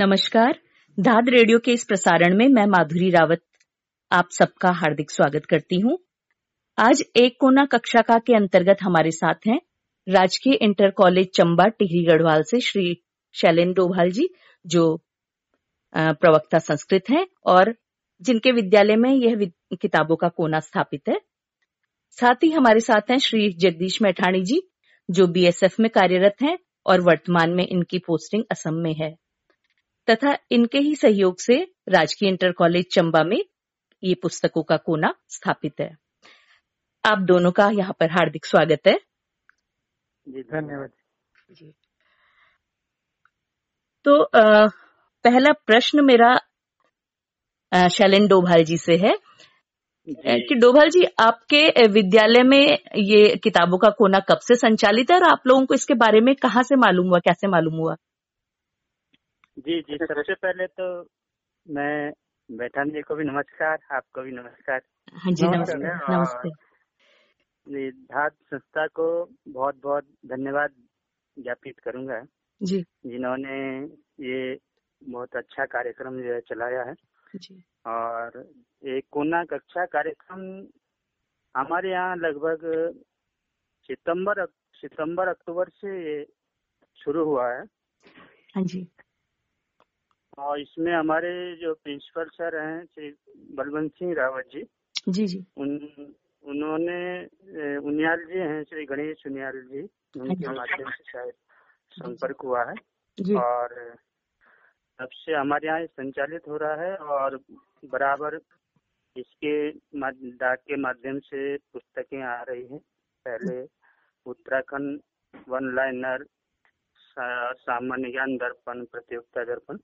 नमस्कार। धाद रेडियो के इस प्रसारण में मैं माधुरी रावत, आप सबका हार्दिक स्वागत करती हूँ। आज एक कोना कक्षा का के अंतर्गत हमारे साथ हैं राजकीय इंटर कॉलेज चंबा टिहरी गढ़वाल से श्री शैलेन डोभाल जी, जो प्रवक्ता संस्कृत हैं और जिनके विद्यालय में यह किताबों का कोना स्थापित है। साथ ही हमारे साथ हैं श्री जगदीश मैठाणी जी, जो बीएसएफ में कार्यरत हैं और वर्तमान में इनकी पोस्टिंग असम में है। तथा इनके ही सहयोग से राजकीय इंटर कॉलेज चंबा में ये पुस्तकों का कोना स्थापित है। आप दोनों का यहाँ पर हार्दिक स्वागत है। जी धन्यवाद। जी। तो आ, पहला प्रश्न मेरा शैलेन डोभाल जी से है। कि डोभाल जी आपके विद्यालय में ये किताबों का कोना कब से संचालित है और आप लोगों को इसके बारे में कहाँ से मालूम हुआ कैसे मालूम हुआ? जी जी। सबसे पहले तो मैं बैठान जी को भी नमस्कार आपको भी नमस्कार। हाँ जी नमस्ते नमस्ते। धात संस्था को बहुत बहुत धन्यवाद ज्ञापित करूँगा जी। जिन्होंने ये बहुत अच्छा कार्यक्रम जो है चलाया है। जी। और एक कोना कक्षा कार्यक्रम हमारे यहाँ लगभग सितंबर सितंबर अक्टूबर से ये शुरू हुआ है। हाँ जी। और इसमें हमारे जो प्रिंसिपल सर हैं श्री बलवंत सिंह रावत जी। जी जी। उन उन्होंने उनियाल जी हैं श्री गणेश उनियाल जी। उनके हाँ माध्यम से शायद संपर्क हुआ है। जी। और तब से हमारे यहाँ संचालित हो रहा है और बराबर इसके डाक के माध्यम से पुस्तकें आ रही हैं। पहले उत्तराखंड वन लाइनर सामान्य ज्ञान दर्पण प्रतियोगिता दर्पण।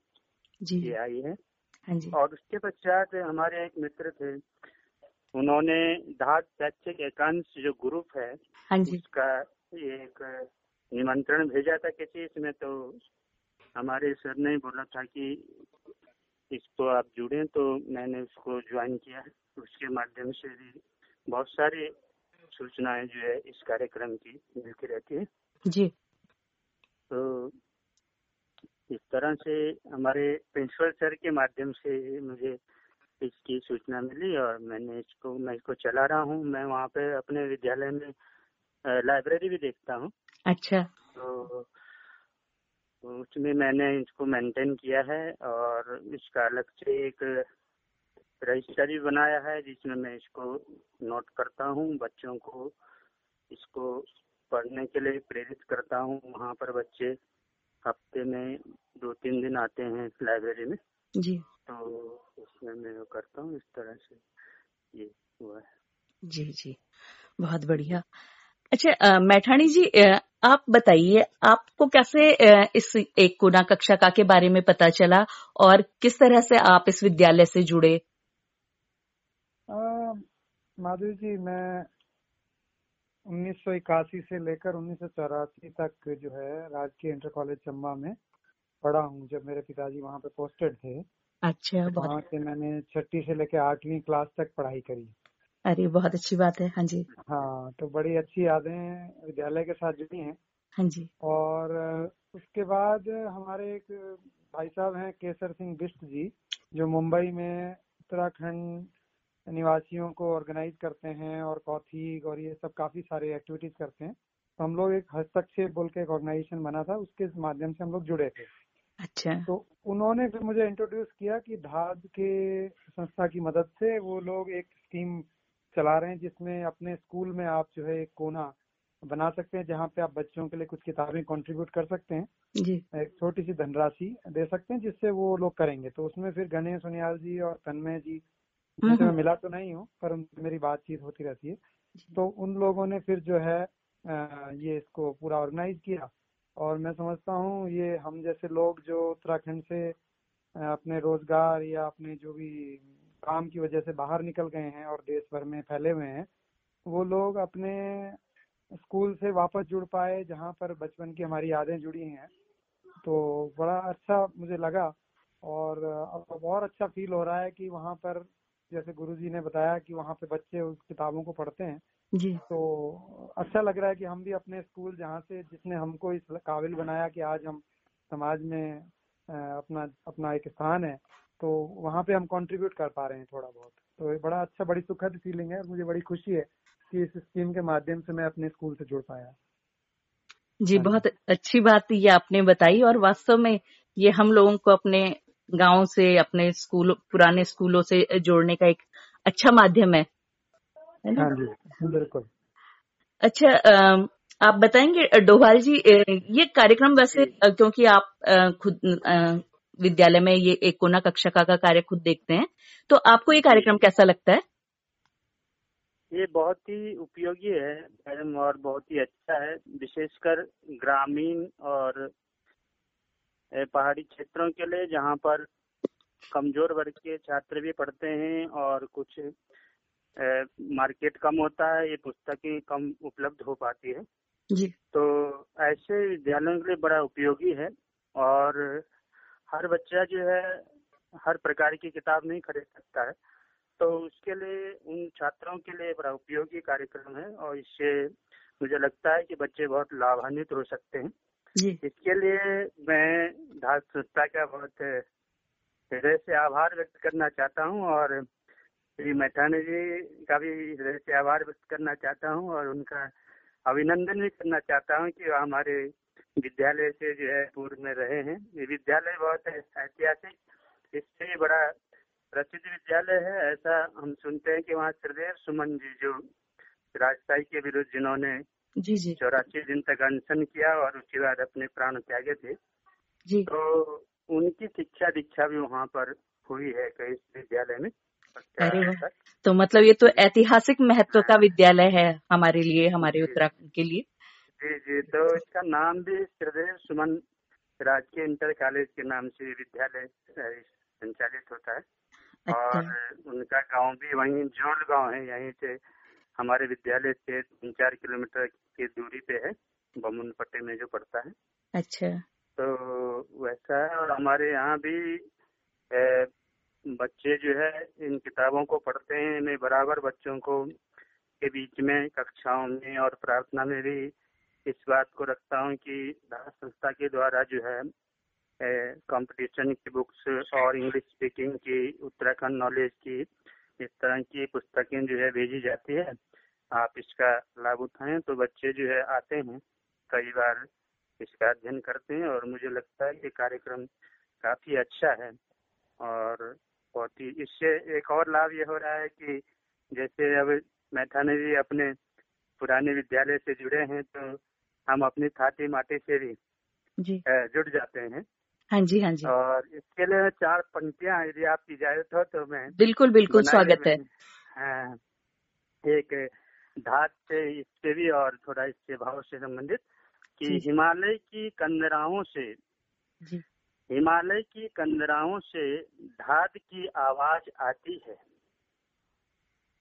जी। ये आई है। हाँ जी। और उसके पश्चात हमारे एक मित्र थे उन्होंने धात शैक्षिक एकांश जो ग्रुप है हाँ जी। उसका एक निमंत्रण भेजा था किसी इसमें तो हमारे सर ने बोला था कि इसको आप जुड़े तो मैंने उसको ज्वाइन किया। उसके माध्यम से भी बहुत सारी सूचनाएँ जो है इस कार्यक्रम की मिलती रहती है। जी। तो इस तरह से हमारे प्रिंसिपल सर के माध्यम से मुझे इसकी सूचना मिली और मैंने इसको मैं इसको चला रहा हूँ। मैं वहाँ पे अपने विद्यालय में लाइब्रेरी भी देखता हूँ। अच्छा। तो, उसमें मैंने इसको मेंटेन किया है और इसका अलग से एक रजिस्टर भी बनाया है जिसमें मैं इसको नोट करता हूँ बच्चों को इसको पढ़ने के लिए प्रेरित करता हूँ। वहाँ पर बच्चे हफ़्ते में दो तीन दिन आते हैं लाइब्रेरी में। जी। तो उसमें मैं करता हूँ इस तरह से ये हुआ है। जी जी। बहुत बढ़िया। अच्छा मैठानी जी आप बताइए आपको कैसे इस एक कोना कक्षा का के बारे में पता चला और किस तरह से आप इस विद्यालय से जुड़े? माधुरी जी मैं उन्नीस सौ इक्यासी से लेकर उन्नीस सौ चौरासी तक जो है राजकीय इंटर कॉलेज चंबा में पढ़ा हूँ जब मेरे पिताजी वहाँ पे पोस्टेड थे। अच्छा वहाँ से मैंने छठी से लेकर आठवीं क्लास तक पढ़ाई करी। अरे बहुत अच्छी बात है। हाँ जी। हाँ तो बड़ी अच्छी यादें विद्यालय के साथ जुड़ी हैं। हाँ जी। और उसके बाद हमारे एक भाई साहब हैं केसर सिंह बिस्ट जी जो मुंबई में उत्तराखंड निवासियों को ऑर्गेनाइज करते हैं और कॉथी और ये सब काफ़ी सारे एक्टिविटीज़ करते हैं। तो हम लोग एक हस्तक्षेप बोल के एक ऑर्गेनाइजेशन बना था उसके माध्यम से हम लोग जुड़े थे। अच्छा। तो उन्होंने फिर मुझे इंट्रोड्यूस किया कि धाद के संस्था की मदद से वो लोग एक स्कीम चला रहे हैं जिसमें अपने स्कूल में आप जो है एक कोना बना सकते हैं जहाँ पे आप बच्चों के लिए कुछ किताबें कंट्रीब्यूट कर सकते हैं। जी। एक छोटी सी धनराशि दे सकते हैं जिससे वो लोग करेंगे। तो उसमें फिर गणेश सोनियाल जी और तन्मय जी जिनसे मैं मिला तो नहीं हूँ पर मेरी बातचीत होती रहती है। तो उन लोगों ने फिर जो है ये इसको पूरा ऑर्गेनाइज किया। और मैं समझता हूँ ये हम जैसे लोग जो उत्तराखंड से अपने रोज़गार या अपने जो भी काम की वजह से बाहर निकल गए हैं और देश भर में फैले हुए हैं वो लोग अपने स्कूल से वापस जुड़ पाए जहाँ पर बचपन की हमारी यादें जुड़ी हैं। तो बड़ा अच्छा मुझे लगा और अब और अच्छा फील हो रहा है कि वहाँ पर जैसे गुरुजी ने बताया कि वहाँ पे बच्चे उस किताबों को पढ़ते हैं जी। तो अच्छा लग रहा है कि हम भी अपने स्कूल जहाँ से जिसने हमको इस काबिल बनाया कि आज हम समाज में अपना अपना एक स्थान है तो वहाँ पे हम कंट्रीब्यूट कर पा रहे हैं थोड़ा बहुत। तो ये बड़ा अच्छा बड़ी सुखद फीलिंग है और मुझे बड़ी खुशी है कि इस स्कीम के माध्यम से मैं अपने स्कूल से जुड़ पाया। जी हाँ बहुत अच्छी बात ये आपने बताई और वास्तव में ये हम लोगों को अपने गाँव से अपने स्कूल पुराने स्कूलों से जोड़ने का एक अच्छा माध्यम है। है ना? हाँ बिल्कुल। अच्छा आप बताएँगे डोभाल जी ये कार्यक्रम वैसे। क्योंकि आप खुद विद्यालय में ये एक कोना कक्षा का कार्य खुद देखते हैं तो आपको ये कार्यक्रम कैसा लगता है? ये बहुत ही उपयोगी है और बहुत ही अच्छा है विशेषकर ग्रामीण और पहाड़ी क्षेत्रों के लिए जहाँ पर कमज़ोर वर्ग के छात्र भी पढ़ते हैं और कुछ मार्केट कम होता है ये पुस्तकें कम उपलब्ध हो पाती है। जी। तो ऐसे विद्यालयों के लिए बड़ा उपयोगी है और हर बच्चा जो है हर प्रकार की किताब नहीं खरीद सकता है। तो उसके लिए उन छात्रों के लिए बड़ा उपयोगी कार्यक्रम है और इससे मुझे लगता है कि बच्चे बहुत लाभान्वित हो सकते हैं। इसके लिए मैं धार संस्था का बहुत हृदय से आभार व्यक्त करना चाहता हूँ और श्री मैठानी जी का भी हृदय से आभार व्यक्त करना चाहता हूँ और उनका अभिनंदन भी करना चाहता हूँ कि वह हमारे विद्यालय से जो है पूर्व में रहे हैं। ये विद्यालय बहुत ऐतिहासिक, इससे बड़ा प्रसिद्ध विद्यालय है। ऐसा हम सुनते हैं कि वहाँ त्रिदेव सुमन जी जो राजशाही के विरुद्ध जिन्होंने जी जी। चौरासी दिन तक अनशन किया और उसके बाद अपने प्राण त्यागे थे। जी। तो उनकी शिक्षा दीक्षा भी वहाँ पर हुई है कई विद्यालय में। अरे तो मतलब ये तो ऐतिहासिक महत्व का विद्यालय है हमारे लिए हमारे उत्तराखंड के लिए। जी जी। तो इसका नाम भी त्रिदेव सुमन राजकीय इंटर कॉलेज के नाम से विद्यालय संचालित होता है। अच्छा। और उनका गाँव भी वहीं जोल गाँव है यहीं से हमारे विद्यालय से तीन चार किलोमीटर की दूरी पे है बमुन पट्टे में जो पड़ता है। अच्छा। तो वैसा है और हमारे यहाँ भी अ, बच्चे जो है इन किताबों को पढ़ते हैं। मैं बराबर बच्चों को के बीच में कक्षाओं में और प्रार्थना में भी इस बात को रखता हूँ कि संस्था के द्वारा जो है कंपटीशन की बुक्स और इंग्लिश स्पीकिंग की उत्तराखंड नॉलेज की इस तरह की पुस्तकें जो है भेजी जाती है। आप इसका लाभ उठाएँ तो बच्चे जो है आते हैं। कई बार इसका अध्ययन करते हैं और मुझे लगता है कि कार्यक्रम काफ़ी अच्छा है और बहुत ही इससे एक और लाभ ये हो रहा है कि जैसे अब मैथाने जी अपने पुराने विद्यालय से जुड़े हैं तो हम अपनी थाती माटी से भी जी। जुड़ जाते हैं। हाँ जी हाँ जी। और इसके लिए चार पंक्तियाँ यदि आपकी इजाज़त हो तो मैं बिल्कुल बिल्कुल स्वागत है। हाँ, एक धात से इससे भी और थोड़ा इससे भाव से संबंधित कि। हिमालय की कंदराओं से हिमालय की कंदराओं से धाद की आवाज़ आती है।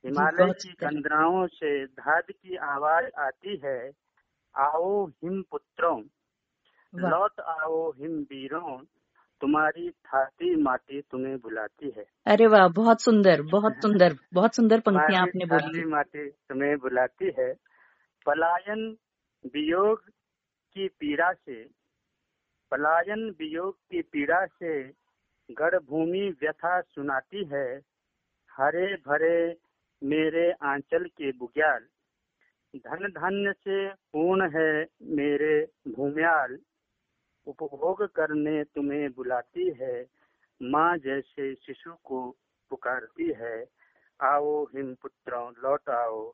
हिमालय की कंदराओं से धाद की आवाज़ आती है आओ हिम पुत्रों लौट आओ हिम वीरों तुम्हारी थाती माटी तुम्हें बुलाती है। अरे वाह बहुत सुंदर बहुत सुंदर बहुत सुंदर पंक्तियाँ आपने थाती माटी तुम्हें बुलाती है। पलायन वियोग की पीड़ा से पलायन वियोग की पीड़ा से गढ़ भूमि व्यथा सुनाती है। हरे भरे मेरे आंचल के बुग्याल धन धन्य से पूर्ण है मेरे भूम्याल। उपभोग करने तुम्हें बुलाती है माँ जैसे शिशु को पुकारती है। आओ हिम पुत्रों लौट आओ।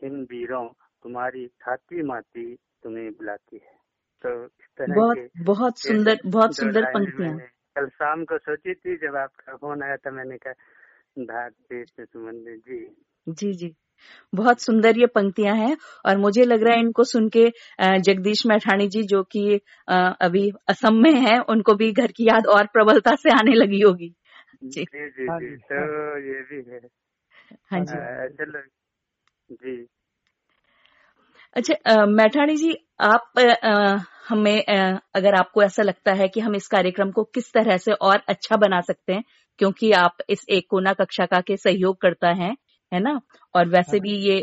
हिम वीरों तुम्हारी छाती माती तुम्हें बुलाती है। तो इस तरह बहुत के बहुत सुंदर बहुत सुंदर पंक्तियाँ। कल शाम को सोची थी जब आपका फ़ोन आया था मैंने कहा धारती से संबंधित जी। जी जी। बहुत सुंदर ये पंक्तियाँ हैं और मुझे लग रहा है इनको सुन के जगदीश मैठाणी जी जो कि अभी असम में हैं उनको भी घर की याद और प्रबलता से आने लगी होगी। जी। जी जी हाँ जी जी, तो ये भी है। हाँ जी। चलो जी। अच्छा मैठाणी जी आप अ, हमें अ, अगर आपको ऐसा लगता है कि हम इस कार्यक्रम को किस तरह से और अच्छा बना सकते हैं क्योंकि आप इस एक कोना कक्षा का के सहयोग करता हैं है ना? और वैसे हाँ। भी ये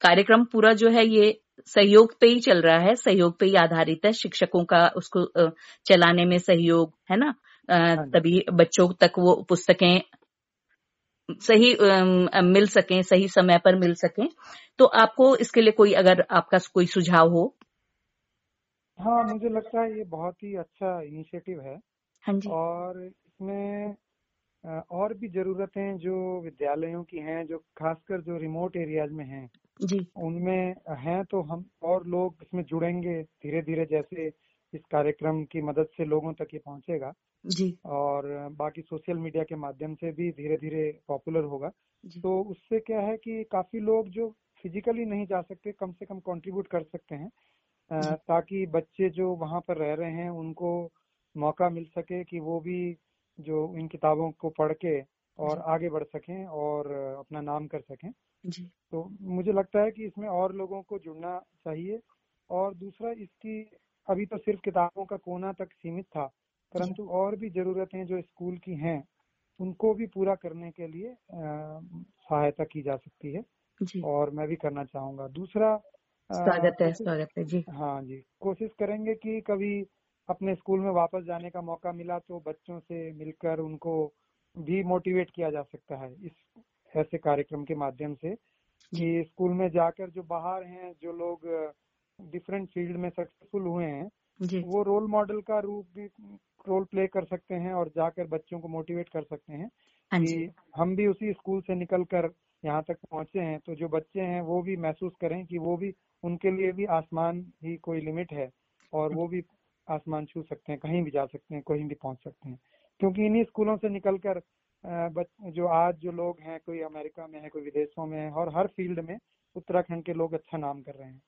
कार्यक्रम पूरा जो है ये सहयोग पे ही चल रहा है सहयोग पे ही आधारित है। शिक्षकों का उसको चलाने में सहयोग है ना? हाँ तभी बच्चों तक वो पुस्तकें सही मिल सके सही समय पर मिल सके। तो आपको इसके लिए कोई अगर आपका कोई सुझाव हो? हाँ मुझे लगता है ये बहुत ही अच्छा इनिशिएटिव है। हाँ जी। और इसमें और भी जरूरतें जो विद्यालयों की हैं जो खासकर जो रिमोट एरियाज़ में हैं जी। उनमें हैं तो हम और लोग इसमें जुड़ेंगे धीरे धीरे जैसे इस कार्यक्रम की मदद से लोगों तक ये पहुंचेगा। जी। और बाकी सोशल मीडिया के माध्यम से भी धीरे धीरे पॉपुलर होगा तो उससे क्या है कि काफ़ी लोग जो फिजिकली नहीं जा सकते कम से कम कंट्रीब्यूट कर सकते हैं ताकि बच्चे जो वहाँ पर रह रहे हैं उनको मौका मिल सके कि वो भी जो इन किताबों को पढ़ के और आगे बढ़ सकें और अपना नाम कर सकें। जी। तो मुझे लगता है कि इसमें और लोगों को जुड़ना चाहिए और दूसरा इसकी अभी तो सिर्फ़ किताबों का कोना तक सीमित था परंतु और भी जरूरतें जो स्कूल की हैं उनको भी पूरा करने के लिए सहायता की जा सकती है जी। और मैं भी करना चाहूँगा। दूसरा स्वागत है स्वागत है जी। हाँ जी कोशिश करेंगे कि कभी अपने स्कूल में वापस जाने का मौका मिला तो बच्चों से मिलकर उनको भी मोटिवेट किया जा सकता है इस ऐसे कार्यक्रम के माध्यम से कि स्कूल में जाकर जो बाहर हैं जो लोग डिफरेंट फ़ील्ड में सक्सेसफुल हुए हैं वो रोल मॉडल का रूप भी रोल प्ले कर सकते हैं और जाकर बच्चों को मोटिवेट कर सकते हैं हाँ कि हम भी उसी स्कूल से निकल कर यहाँ तक पहुँचे हैं। तो जो बच्चे हैं वो भी महसूस करें कि वो भी उनके लिए भी आसमान ही कोई लिमिट है और वो भी आसमान छू सकते हैं कहीं भी जा सकते हैं कहीं भी पहुँच सकते हैं। क्योंकि इन्हीं स्कूलों से निकलकर जो आज जो लोग हैं कोई अमेरिका में है कोई विदेशों में है और हर फ़ील्ड में उत्तराखंड के लोग अच्छा नाम कर रहे हैं।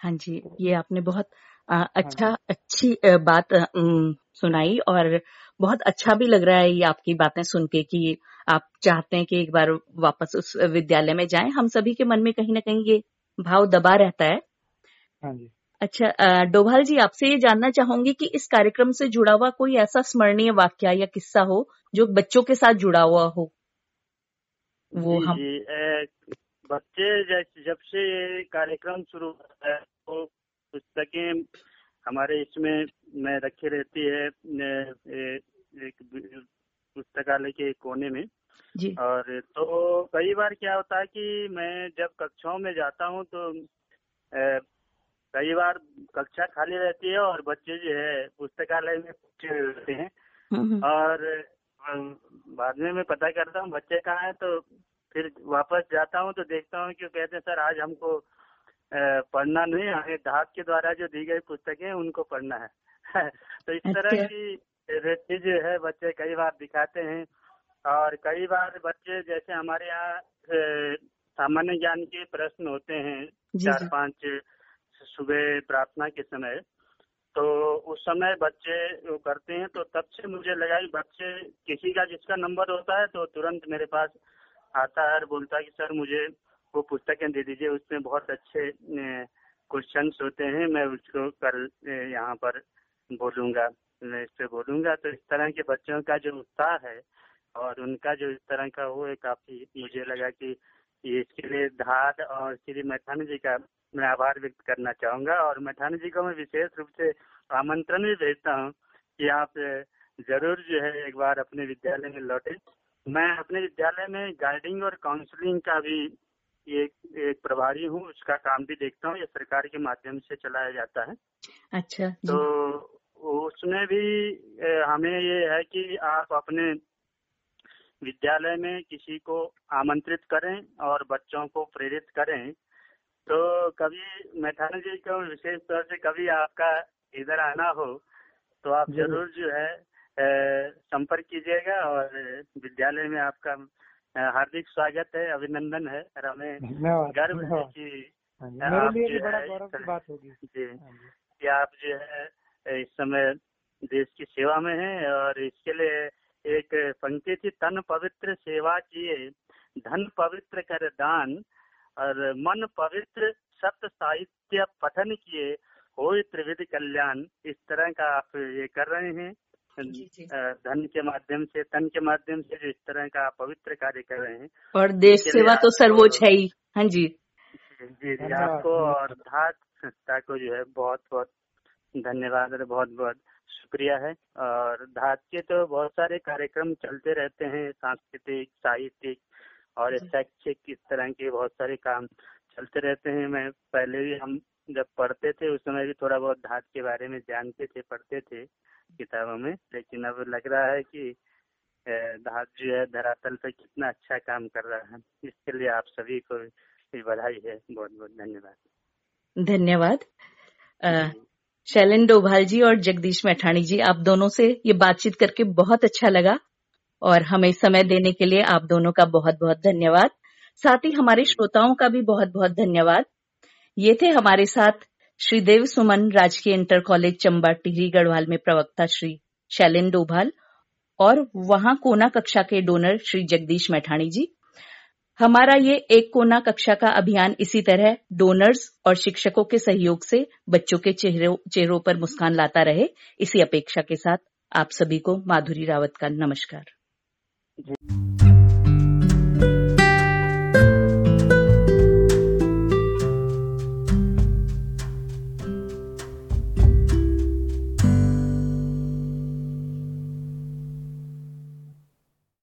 हाँ जी ये आपने बहुत आ, अच्छा हाँ अच्छी बात सुनाई और बहुत अच्छा भी लग रहा है ये आपकी बातें सुन के कि आप चाहते हैं कि एक बार वापस उस विद्यालय में जाएँ। हम सभी के मन में कहीं ना कहीं ये भाव दबा रहता है। हाँ जी। अच्छा डोभाल जी आपसे ये जानना चाहूँगी कि इस कार्यक्रम से जुड़ा हुआ कोई ऐसा स्मरणीय वाक्य या किस्सा हो जो बच्चों के साथ जुड़ा हुआ हो? वो जी, हम ए, बच्चे जब से ये कार्यक्रम शुरू है तो पुस्तकें हमारे इसमें में रखी रहती है एक पुस्तकालय के कोने में। जी। और तो कई बार क्या होता है कि मैं जब कक्षाओं में जाता हूँ तो कई बार कक्षा खाली रहती है और बच्चे जो है पुस्तकालय में पूछे रहते हैं। और बाद में मैं पता करता हूँ बच्चे कहाँ हैं तो फिर वापस जाता हूँ तो देखता हूँ कि कहते हैं सर आज हमको पढ़ना नहीं हमें डाक के द्वारा जो दी गई पुस्तकें उनको पढ़ना है तो इस तरह अच्छा। की जो है बच्चे कई बार दिखाते हैं और कई बार बच्चे जैसे हमारे यहाँ सामान्य ज्ञान के प्रश्न होते हैं चार पाँच सुबह प्रार्थना के समय तो उस समय बच्चे वो करते हैं तो तब से मुझे लगा कि बच्चे किसी का जिसका नंबर होता है तो तुरंत मेरे पास आता है और बोलता कि, सर, मुझे वो पुस्तकें दे दीजिए, उसमें बहुत अच्छे क्वेश्चन होते हैं, मैं उसको कल यहाँ पर बोलूँगा, मैं इस पे बोलूँगा। तो इस तरह के बच्चों का जो उत्साह है और उनका जो इस तरह का वो है, काफ़ी मुझे लगा कि इसके लिए धार और श्री मैथानी जी का मैं आभार व्यक्त करना चाहूँगा और मैथानी जी को मैं विशेष रूप से आमंत्रण भी भेजता हूँ कि आप ज़रूर जो है एक बार अपने विद्यालय में लौटे। मैं अपने विद्यालय में गाइडिंग और काउंसलिंग का भी एक एक प्रभारी हूँ उसका काम भी देखता हूँ ये सरकार के माध्यम से चलाया जाता है। अच्छा तो उसमें भी हमें ये है कि आप अपने विद्यालय में किसी को आमंत्रित करें और बच्चों को प्रेरित करें तो कभी मैथाना जी को विशेष तौर से कभी आपका इधर आना हो तो आप ज़रूर जो है संपर्क कीजिएगा और विद्यालय में आपका हार्दिक स्वागत है अभिनंदन है और हमें गर्व है कि हाँ मेरे लिए भी बड़ा गौरव की बात होगी। जी हाँ कि आप जो है इस समय देश की सेवा में हैं और इसके लिए एक पंक्ति थी तन पवित्र सेवा किए धन पवित्र कर दान और मन पवित्र सत्य साहित्य पठन किए हो त्रिविध कल्याण इस तरह का आप ये कर रहे हैं। धन के माध्यम से तन के माध्यम से जो इस तरह का पवित्र कार्य कर रहे हैं। और देश सेवा तो सर्वोच्च है ही। हाँ जी। जी जी आपको और धात संस्था को जो है बहुत बहुत धन्यवाद और बहुत बहुत शुक्रिया है। और धात के तो बहुत सारे कार्यक्रम चलते रहते हैं सांस्कृतिक साहित्यिक और शैक्षिक इस तरह के बहुत सारे काम चलते रहते हैं। मैं पहले भी हम जब पढ़ते थे उस समय भी थोड़ा बहुत धात के बारे में जानते थे पढ़ते थे किताबों में। लेकिन अब लग रहा है कि धात जो है धरातल पे कितना अच्छा काम कर रहा है। इसके लिए आप सभी को बधाई है। बहुत बहुत धन्यवाद। धन्यवाद शैलेन डोभाल जी और जगदीश मैठाणी जी आप दोनों से ये बातचीत करके बहुत अच्छा लगा। और हमें समय देने के लिए आप दोनों का बहुत बहुत धन्यवाद। साथ ही हमारे श्रोताओं का भी बहुत बहुत धन्यवाद। ये थे हमारे साथ श्री देव सुमन, राजकीय इंटर कॉलेज चंबा टिहरी, गढ़वाल में प्रवक्ता श्री शैलेन डोभाल और वहाँ कोना कक्षा के डोनर श्री जगदीश मैठाणी जी। हमारा ये एक कोना कक्षा का अभियान इसी तरह डोनर्स और शिक्षकों के सहयोग से बच्चों के चेहरों चेहरों पर मुस्कान लाता रहे। इसी अपेक्षा के साथ आप सभी को माधुरी रावत का नमस्कार। Mm-hmm.